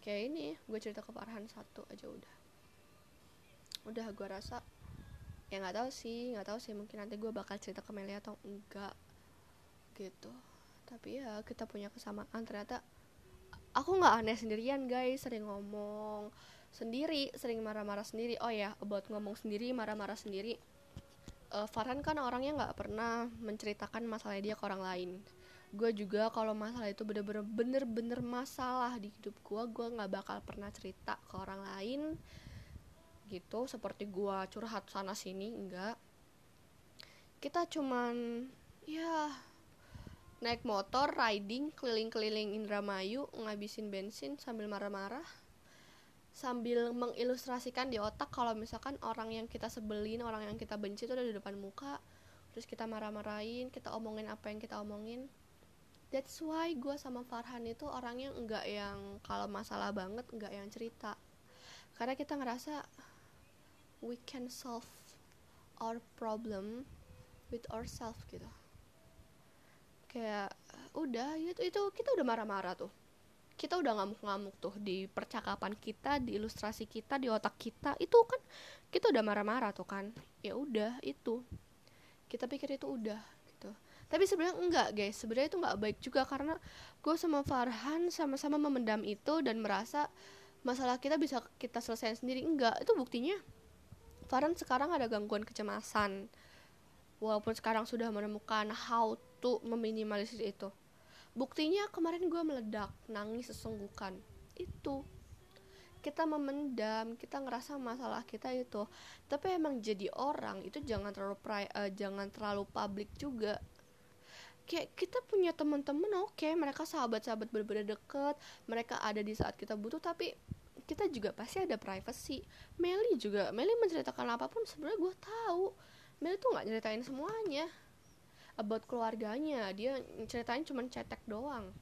Kayak ini gue cerita ke Farhan satu aja udah. Udah gue rasa ya nggak tahu sih nggak tahu sih mungkin nanti gue bakal cerita ke Meli atau enggak gitu. Tapi ya kita punya kesamaan. Ternyata aku nggak aneh sendirian guys. Sering ngomong sendiri sering marah-marah sendiri. Oh ya about ngomong sendiri marah-marah sendiri uh, Farhan kan orangnya nggak pernah menceritakan masalah dia ke orang lain. Gue juga kalau masalah itu bener-bener bener-bener masalah di hidup gue gue nggak bakal pernah cerita ke orang lain gitu. Seperti gua curhat sana sini enggak kita cuman ya naik motor riding keliling-keliling Indramayu ngabisin bensin sambil marah-marah sambil mengilustrasikan di otak kalau misalkan orang yang kita sebelin orang yang kita benci itu ada di depan muka terus kita marah-marahin kita omongin apa yang kita omongin. That's why gue sama Farhan itu orangnya enggak yang kalau masalah banget enggak yang cerita. Karena kita ngerasa we can solve our problem with ourselves gitu. Kayak udah itu itu kita udah marah-marah tuh kita udah ngamuk-ngamuk tuh di percakapan kita di ilustrasi kita di otak kita itu kan kita udah marah-marah tuh kan. Ya udah itu. Kita pikir itu udah gitu. Tapi sebenarnya enggak guys. Sebenarnya itu enggak baik juga karena gue sama Farhan sama-sama memendam itu dan merasa masalah kita bisa kita selesaikan sendiri. Enggak itu buktinya Farhan sekarang ada gangguan kecemasan. Walaupun sekarang sudah menemukan how to meminimalisir itu buktinya kemarin gue meledak nangis sesungguhkan. Itu. Kita memendam kita ngerasa masalah kita itu. Tapi emang jadi orang itu jangan terlalu pri, uh, jangan terlalu publik juga. Kayak kita punya teman-teman oke okay, mereka sahabat-sahabat berbeda deket mereka ada di saat kita butuh tapi kita juga pasti ada privacy. Meli juga Meli menceritakan apa pun sebenarnya gue tahu. Meli tuh nggak nyeritain semuanya about keluarganya. Dia ceritain cuma cetek doang.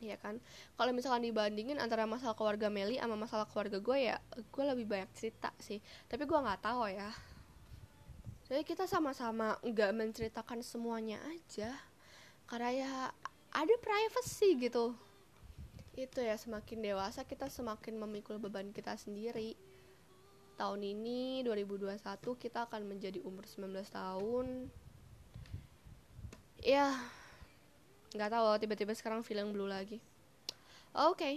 Ya kan? Kalau misalkan dibandingin antara masalah keluarga Meli sama masalah keluarga gue ya gue lebih banyak cerita sih. Tapi gue nggak tahu ya. Jadi kita sama-sama nggak menceritakan semuanya aja. Karena ya ada privacy gitu. Itu ya semakin dewasa kita semakin memikul beban kita sendiri. Tahun ini 2021 kita akan menjadi umur 19 tahun ya nggak tahu tiba-tiba sekarang feeling blue lagi oke okay.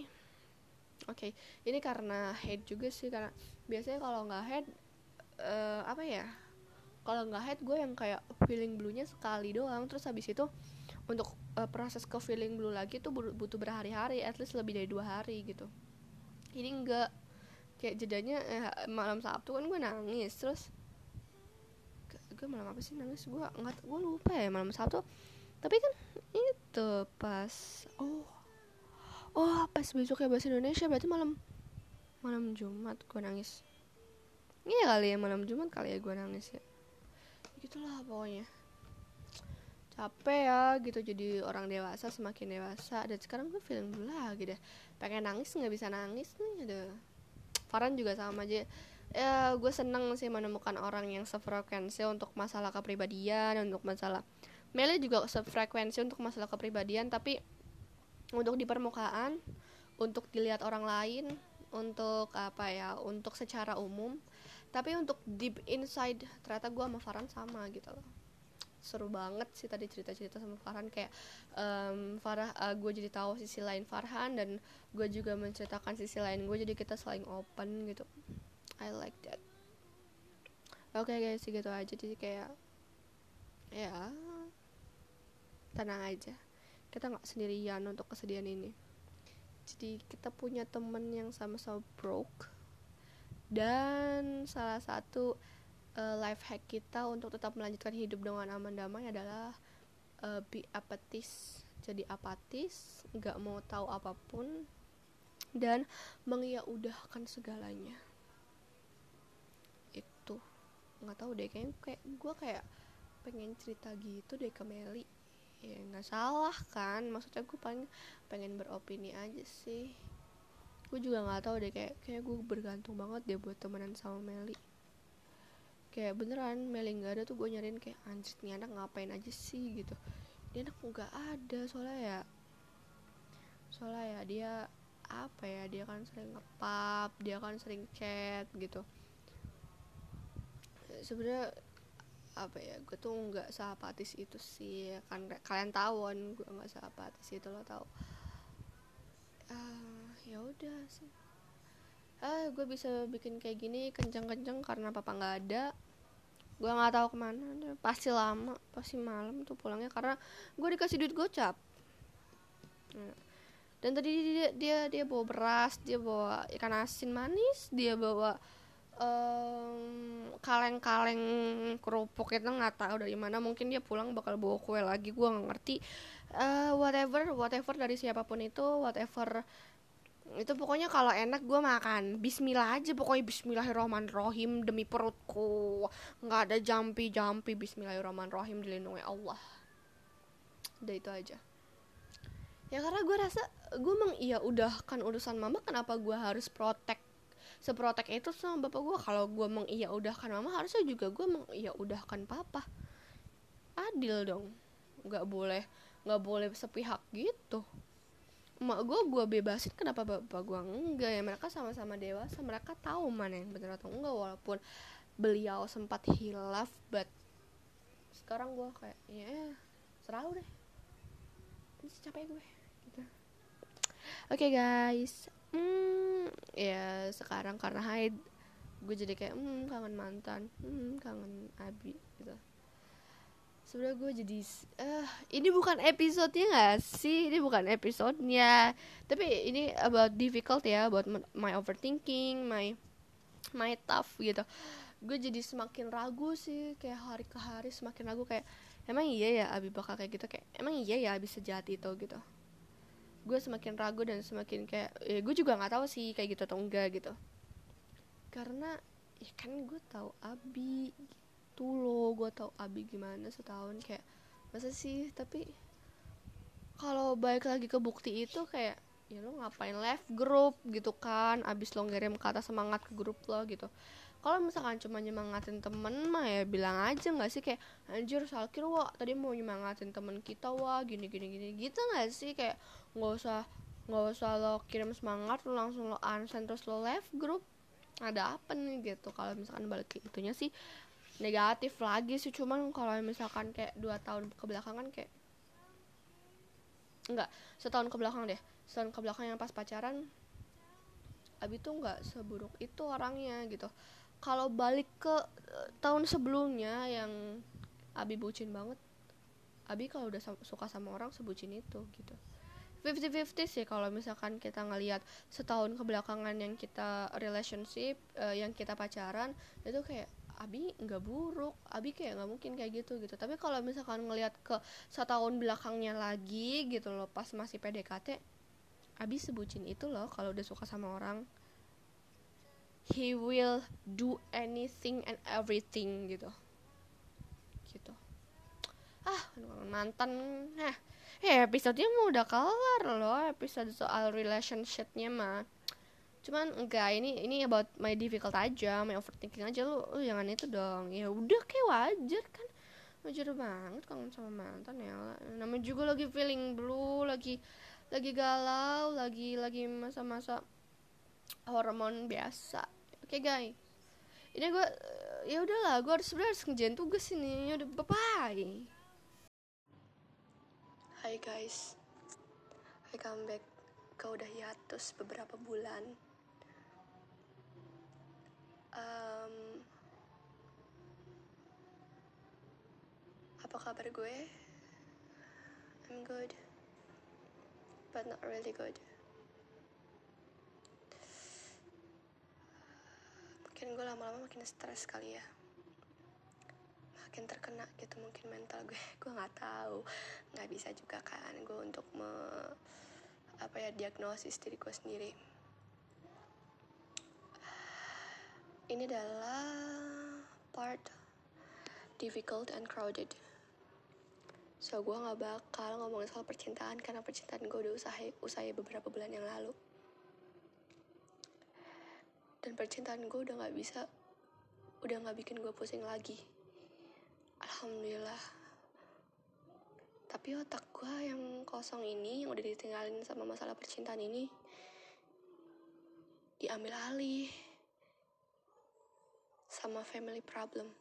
oke okay. ini karena head juga sih karena biasanya kalau nggak head uh, apa ya kalau nggak head gue yang kayak feeling bluenya sekali doang terus habis itu untuk uh, proses ke feeling blue lagi tuh butuh berhari-hari at least lebih dari dua hari gitu ini enggak kayak jedanya eh, malam sabtu kan gue nangis terus gue malam apa sih? Nangis. Gue nggak gue lupa ya malam sabtu. Tapi kan itu pas oh oh pas besoknya bahasa Indonesia berarti malam malam Jumat gue nangis. Iya kali ya malam Jumat kali ya gue nangis ya. Gitulah pokoknya. Capek ya gitu. Jadi orang dewasa semakin dewasa. Dan sekarang gue feeling dulu lagi deh. Pengen nangis nggak bisa nangis nih ada Farhan juga sama aja ya gue seneng sih menemukan orang yang sefrekuensi untuk masalah kepribadian untuk masalah Meli juga sefrekuensi untuk masalah kepribadian tapi untuk di permukaan untuk dilihat orang lain untuk apa ya untuk secara umum tapi untuk deep inside ternyata gue sama Farhan sama gitu loh. Seru banget sih tadi cerita-cerita sama Farhan kayak um, Farah uh, gue jadi tahu sisi lain Farhan dan gue juga menceritakan sisi lain gue jadi kita saling open gitu I like that. Oke okay, guys gitu aja jadi kayak ya tenang aja. Kita nggak sendirian untuk kesedihan ini. Jadi kita punya temen yang sama-sama broke dan salah satu uh, life hack kita untuk tetap melanjutkan hidup dengan aman damai adalah uh, be apatis. Jadi apatis nggak mau tahu apa pun dan mengiyaudahkan segalanya nggak tahu deh kayak kayak gue kayak pengen cerita gitu deh ke Meli. Ya nggak salah kan maksudnya gue paling pengen beropini aja sih. Gue juga nggak tahu deh kayak kayak gue bergantung banget deh buat temenan sama Meli. Kayak beneran Meli nggak ada tuh gue nyariin kayak anjir nih anak ngapain aja sih? gitu. Dia anak nggak ada soalnya ya soalnya ya dia apa ya dia kan sering ngepap dia kan sering chat gitu sebenarnya apa ya gue tuh nggak seapatis itu sih. Kan kalian tahu kan gue nggak seapatis itu lo tau uh, ya udah sih. Ah gue bisa bikin kayak gini kenceng-kenceng karena papa nggak ada. Gue nggak tahu ke mana. Pasti lama pasti malam tuh pulangnya karena gue dikasih duit gocap. Dan tadi dia, dia dia bawa beras dia bawa ikan asin manis dia bawa kaleng-kaleng um, kerupuk itu nggak tahu dari mana. Mungkin dia pulang bakal bawa kue lagi gue nggak ngerti. Uh, whatever whatever dari siapa pun itu whatever. Itu pokoknya kalau enak gue makan. Bismillah aja pokoknya Bismillahirrahmanirrahim demi perutku. Nggak ada jampi jampi Bismillahirrahmanirrahim dilindungi Allah. Udah itu aja. Ya karena gue rasa gue emang iya udah kan urusan mama kenapa gue harus protek seprotek itu sama bapak gue kalau gue emang iya udahkan mama. Harusnya juga gue emang iya udahkan papa. Adil dong. Nggak boleh nggak boleh sepihak gitu. Mak gue gue bebasin. Kenapa bapak gue enggak ya? Mereka sama-sama dewasa. Mereka tahu mana yang benar atau enggak walaupun beliau sempat hilaf but sekarang gue kayak ya selalu deh. Ini capek gue. Gitu. oke okay, guys hmm ya sekarang karena haid gue jadi kayak hmm kangen mantan hmm kangen abi gitu. Sebenarnya gue jadi uh, ini bukan episodenya gak sih? Ini bukan episodenya. Tapi ini about difficult ya about my overthinking my my tough gitu. Gue jadi semakin ragu sih kayak hari ke hari semakin ragu kayak emang iya ya Abi bakal kayak gitu? Kayak emang iya ya Abi sejati itu gitu gue semakin ragu dan semakin kayak ya gue juga nggak tahu sih kayak gitu atau enggak gitu. Karena ya kan gue tahu Abi gitu loh gue tau Abi gimana setahun kayak masa sih? Tapi kalau balik lagi ke bukti itu kayak ya lo ngapain left grup gitu kan? Abis lo ngirim kata semangat ke grup lo gitu kalau misalkan cuma nyemangatin temen mah ya bilang aja nggak sih kayak anjir salkir wa tadi mau nyemangatin temen kita wa gini gini gini. Gitu nggak sih? Kayak nggak usah nggak usah lo kirim semangat lo langsung lo unsend terus lo left group ada apa nih gitu. Kalau misalkan balik ke itunya sih negatif lagi sih. Cuman kalau misalkan kayak dua tahun kebelakangan kayak enggak setahun ke belakang deh. Setahun ke belakang yang pas pacaran Abi tuh nggak seburuk itu orangnya gitu kalau balik ke uh, tahun sebelumnya yang Abi bucin banget Abi kalau udah suka sama orang sebucin itu gitu. 50-50 sih kalau misalkan kita ngelihat setahun kebelakangan yang kita relationship uh, yang kita pacaran itu kayak Abi nggak buruk Abi kayak nggak mungkin kayak gitu gitu. Tapi kalau misalkan ngelihat ke setahun belakangnya lagi gitu loh pas masih PDKT Abi sebutin itu loh kalau udah suka sama orang he will do anything and everything gitu. Gitu. Ah mantan. Nah eh episodenya mau udah kelar loh episode soal relationshipnya mah. Cuman enggak ini ini about my difficult aja my overthinking aja. Lu, lu jangan itu dong. Ya udah kayak wajar kan. Wajar banget kangen sama mantan ya. Namanya juga lagi feeling blue lagi lagi galau lagi lagi masa-masa hormon biasa okay, guys ini gue ya udahlah gue harus sebenarnya harus ngejalan tugas ini. Ya udah bye bye Hai guys. I come back kau udah hiatus beberapa bulan. Um, apa kabar gue? I'm good but not really good mungkin gue lama-lama makin stres kali ya. Makin terkena gitu mungkin mental gue. <laughs> Gue nggak tahu. Nggak bisa juga kan gue untuk me apa ya diagnosis diri gue sendiri. Ini adalah part difficult and crowded. So gue nggak bakal ngomongin soal percintaan karena percintaan gue udah usai usai beberapa bulan yang lalu dan percintaan gue udah nggak bisa udah nggak bikin gue pusing lagi. Alhamdulillah. Tapi otak gue yang kosong ini yang udah ditinggalin sama masalah percintaan ini diambil alih sama family problem.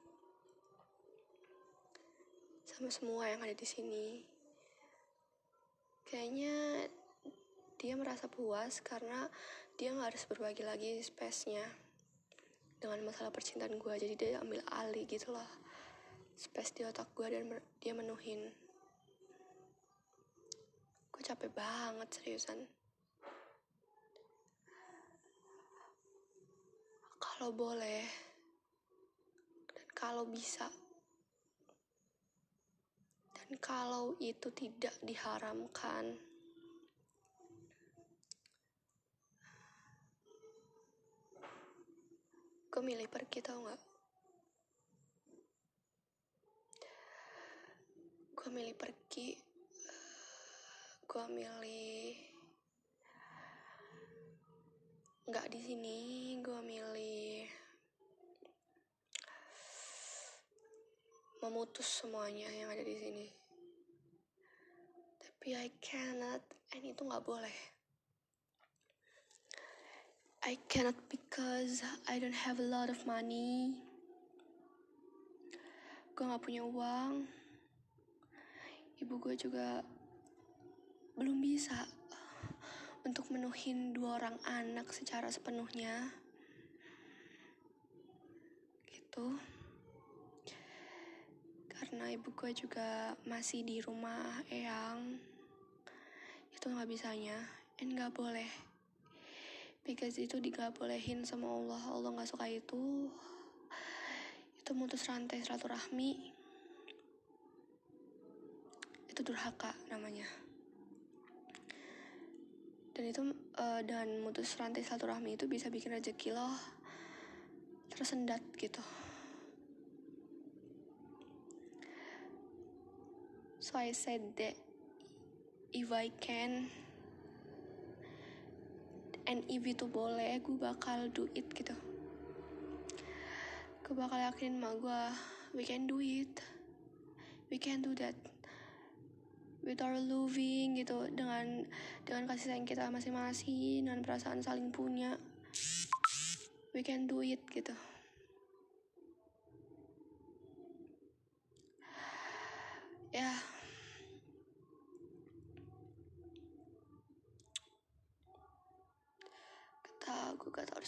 Sama semua yang ada di sini. Kayaknya dia merasa puas karena dia nggak harus berbagi lagi space-nya. Dengan masalah percintaan gue jadi dia ambil alih gitu loh. Space di otak gue dan dia menuhin. Gue capek banget seriusan. Kalau boleh kalau bisa. Dan kalau itu tidak diharamkan, milih pergi tau gak? Gue milih pergi, gue milih nggak di sini, gue milih memutus semuanya yang ada di sini. Tapi I cannot, and itu nggak boleh. I cannot because I don't have a lot of money. Gue nggak punya uang. Ibu gue juga belum bisa untuk menuhin dua orang anak secara sepenuhnya. Gitu karena ibu gue juga masih di rumah eyang itu nggak bisanya and nggak boleh because itu digak bolehin sama Allah. Allah nggak suka itu. Itu mutus rantai silaturahmi. Itu durhaka namanya. Dan itu uh, dan mutus rantai silaturahmi itu bisa bikin rezeki lo tersendat gitu. So I said that if I can and if itu boleh gue bakal do it gitu. Gue bakal yakin sama gue we can do it. We can do that with our loving gitu dengan dengan kasih sayang kita masing-masing dan perasaan saling punya. We can do it gitu. Ya. kata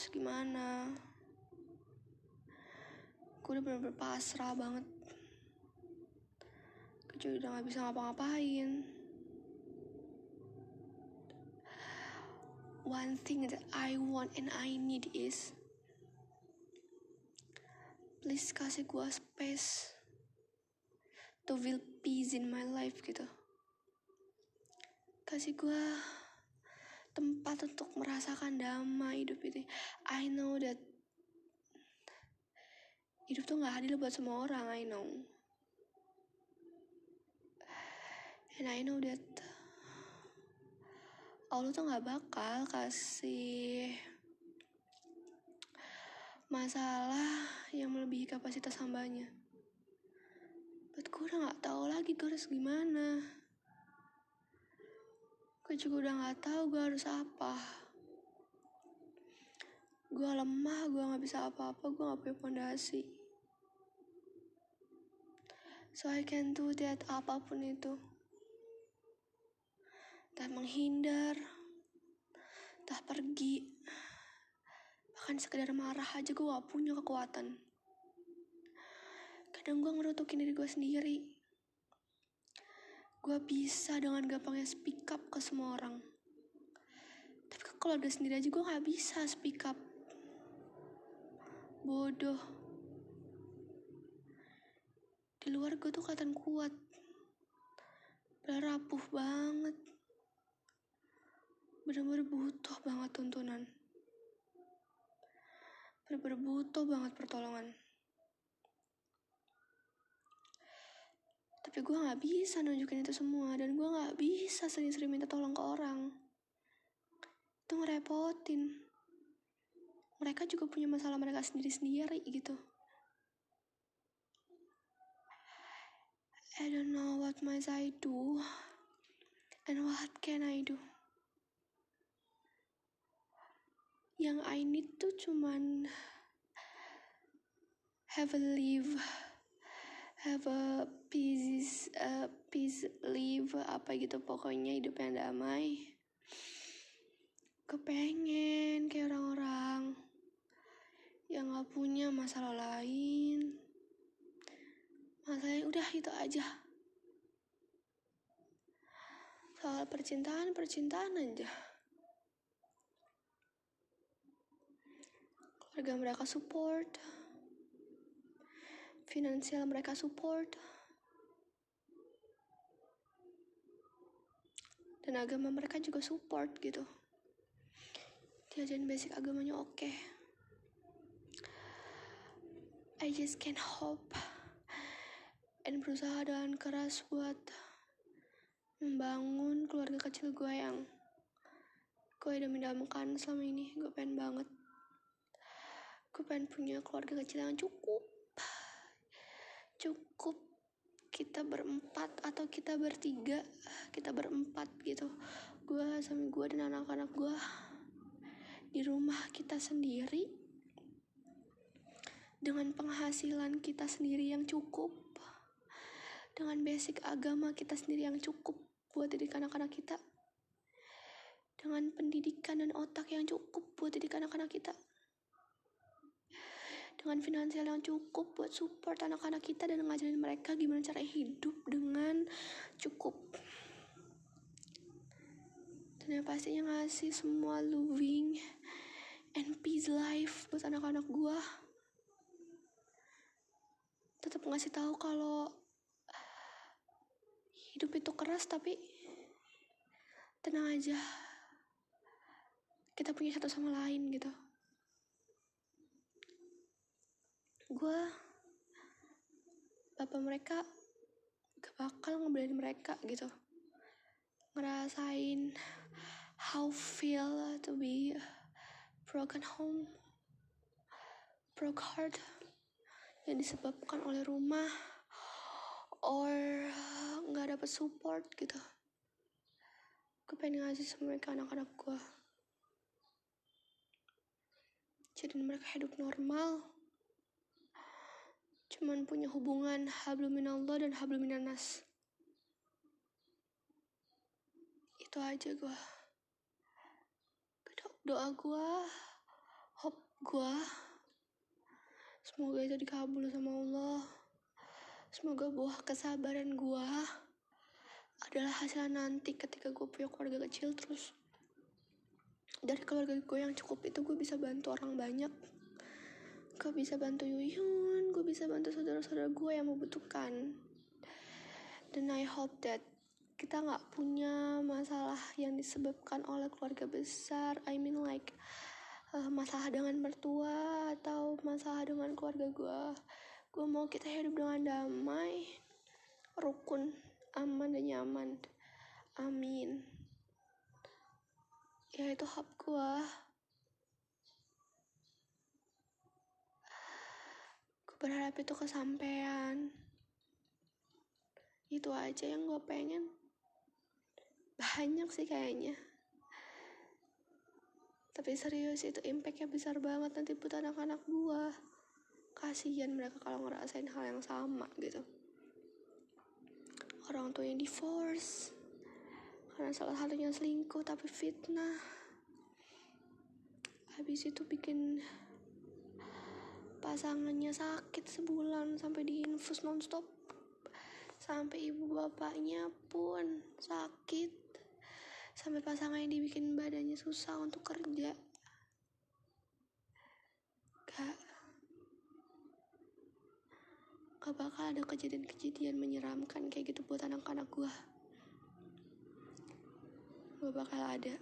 harus gimana? Gue udah bener-bener pasrah banget. Gue udah gak bisa ngapa-ngapain. One thing that I want and I need is please kasih gue space to feel peace in my life gitu. Kasih gue tempat untuk merasakan damai hidup ini I know that hidup tuh gak adil buat semua orang I know. And I know that Allah tuh gak bakal kasih masalah yang melebihi kapasitas hambanya. But gue udah gak tahu lagi gue harus gimana Gue juga udah gak tahu gue harus apa. Gue lemah, gue gak bisa apa-apa, gue gak punya fondasi. So I can do that apa pun itu. Entah menghindar Entah pergi. Bahkan sekedar marah aja gue gak punya kekuatan. Kadang gue ngerutukin diri gue sendiri Gue bisa dengan gampangnya speak up ke semua orang. Tapi ke keluarga sendiri aja gue gak bisa speak up. Bodoh. Di luar gue tuh kelihatan kuat. Berapuh banget. Bener-bener butuh banget tuntunan. Bener-bener butuh banget pertolongan tapi gue gak bisa nunjukin itu semua dan gue gak bisa sering-sering minta tolong ke orang. Itu ngerepotin. Mereka juga punya masalah mereka sendiri-sendiri gitu. I don't know what must I do and what can I do. Yang I need tuh cuman have a live have a peace a peace live apa gitu pokoknya hidup yang damai. Kepengen kayak orang-orang yang gak punya masalah lain. Masalahnya udah itu aja. Soal percintaan percintaan aja. Keluarga mereka support finansial mereka support. Dan agama mereka juga support gitu. Diajarin basic agamanya oke. Okay. I just can hope and berusaha dengan keras buat membangun keluarga kecil gue yang gue udah mendamkan selama ini. Gue pengen banget. Gue pengen punya keluarga kecil yang cukup cukup kita berempat atau kita bertiga kita berempat gitu. Gue sama gue dan anak-anak gue di rumah kita sendiri. Dengan penghasilan kita sendiri yang cukup. Dengan basic agama kita sendiri yang cukup buat didik anak-anak kita. Dengan pendidikan dan otak yang cukup buat didik anak-anak kita dengan finansial yang cukup buat support anak-anak kita dan ngajarin mereka gimana cara hidup dengan cukup. Dan yang pastinya ngasih semua loving and peace life buat anak-anak gue tetap ngasih tahu kalau hidup itu keras tapi tenang aja. Kita punya satu sama lain gitu gue bapak mereka gak bakal ngebelain mereka gitu. Ngerasain how feel to be broken home broke heart yang disebabkan oleh rumah or nggak dapet support gitu. Gue pengen ngasih semua ke anak-anak gue jadi mereka hidup normal cuman punya hubungan habluminallah dan habluminanas. Itu aja gue doa gue hope gue semoga itu dikabul sama Allah. Semoga buah kesabaran gue adalah hasil nanti ketika gue punya keluarga kecil terus dari keluarga gue yang cukup itu gue bisa bantu orang banyak. Gue bisa bantu Yuyun gue bisa bantu saudara-saudara gue yang membutuhkan. Dan I hope that kita nggak punya masalah yang disebabkan oleh keluarga besar. I mean like uh, masalah dengan mertua atau masalah dengan keluarga gue. Gue mau kita hidup dengan damai rukun aman dan nyaman. Amin. Ya itu hap gue berharap itu kesampaian. Itu aja yang gue pengen. Banyak sih kayaknya. Tapi serius itu impactnya besar banget nanti buat anak-anak gue kasihan mereka kalau ngerasain hal yang sama gitu. Orang tuanya divorce karena salah satunya selingkuh tapi fitnah. Habis itu bikin pasangannya sakit sebulan sampai diinfus nonstop. Sampai ibu bapaknya pun sakit. Sampai pasangannya dibikin badannya susah untuk kerja. Gak. Gak bakal ada kejadian-kejadian menyeramkan kayak gitu buat anak-anak gue gue bakal ada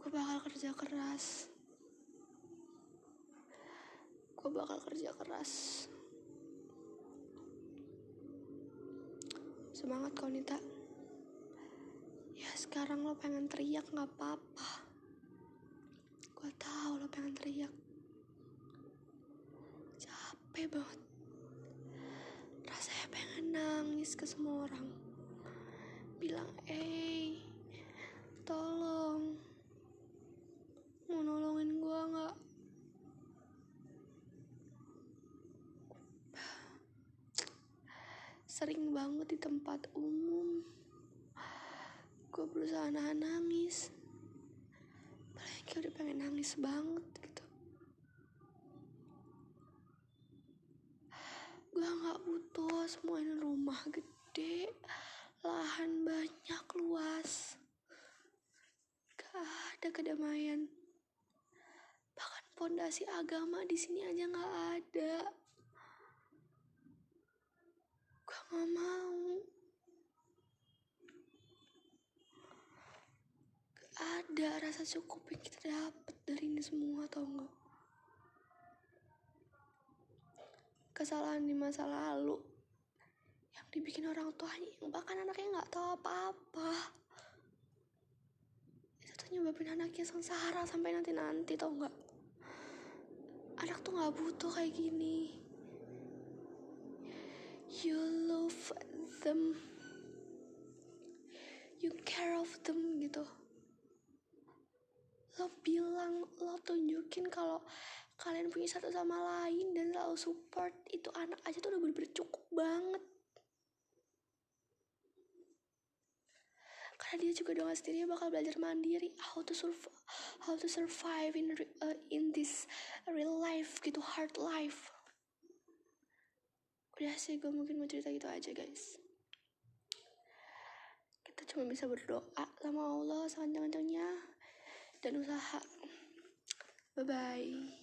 gue bakal kerja keras. Gue bakal kerja keras. Semangat Konita. Ya sekarang lo pengen teriak nggak apa-apa. Gue tahu lo pengen teriak. Capek banget. Rasanya pengen nangis ke semua orang. Bilang eh tolong mau nolongin gue nggak sering banget di tempat umum. Gue berusaha nahan nangis. Paling kayak udah pengen nangis banget gitu. Gue nggak butuh semua rumah gede. Lahan banyak luas. Gak ada kedamaian. Bahkan pondasi agama di sini aja nggak ada gue gak mau. Gak ada rasa cukup yang kita dapet dari ini semua tau gak kesalahan di masa lalu yang dibikin orang tuanya yang bahkan anaknya nggak tahu apa-apa. Itu tuh nyebabin anaknya sengsara sampai nanti nanti tau nggak? Anak tuh nggak butuh kayak gini you love them. You care of them gitu. Lo bilang lo tunjukin kalau kalian punya satu sama lain dan selalu support itu anak aja tuh udah bener-bener cukup banget. Karena dia juga dengan sendirinya bakal belajar mandiri how to survive how to survive in uh, in this real life gitu hard life udah sih gue mungkin mau cerita gitu aja guys. Kita cuma bisa berdoa sama Allah sekencang-kencangnya dan usaha. Bye bye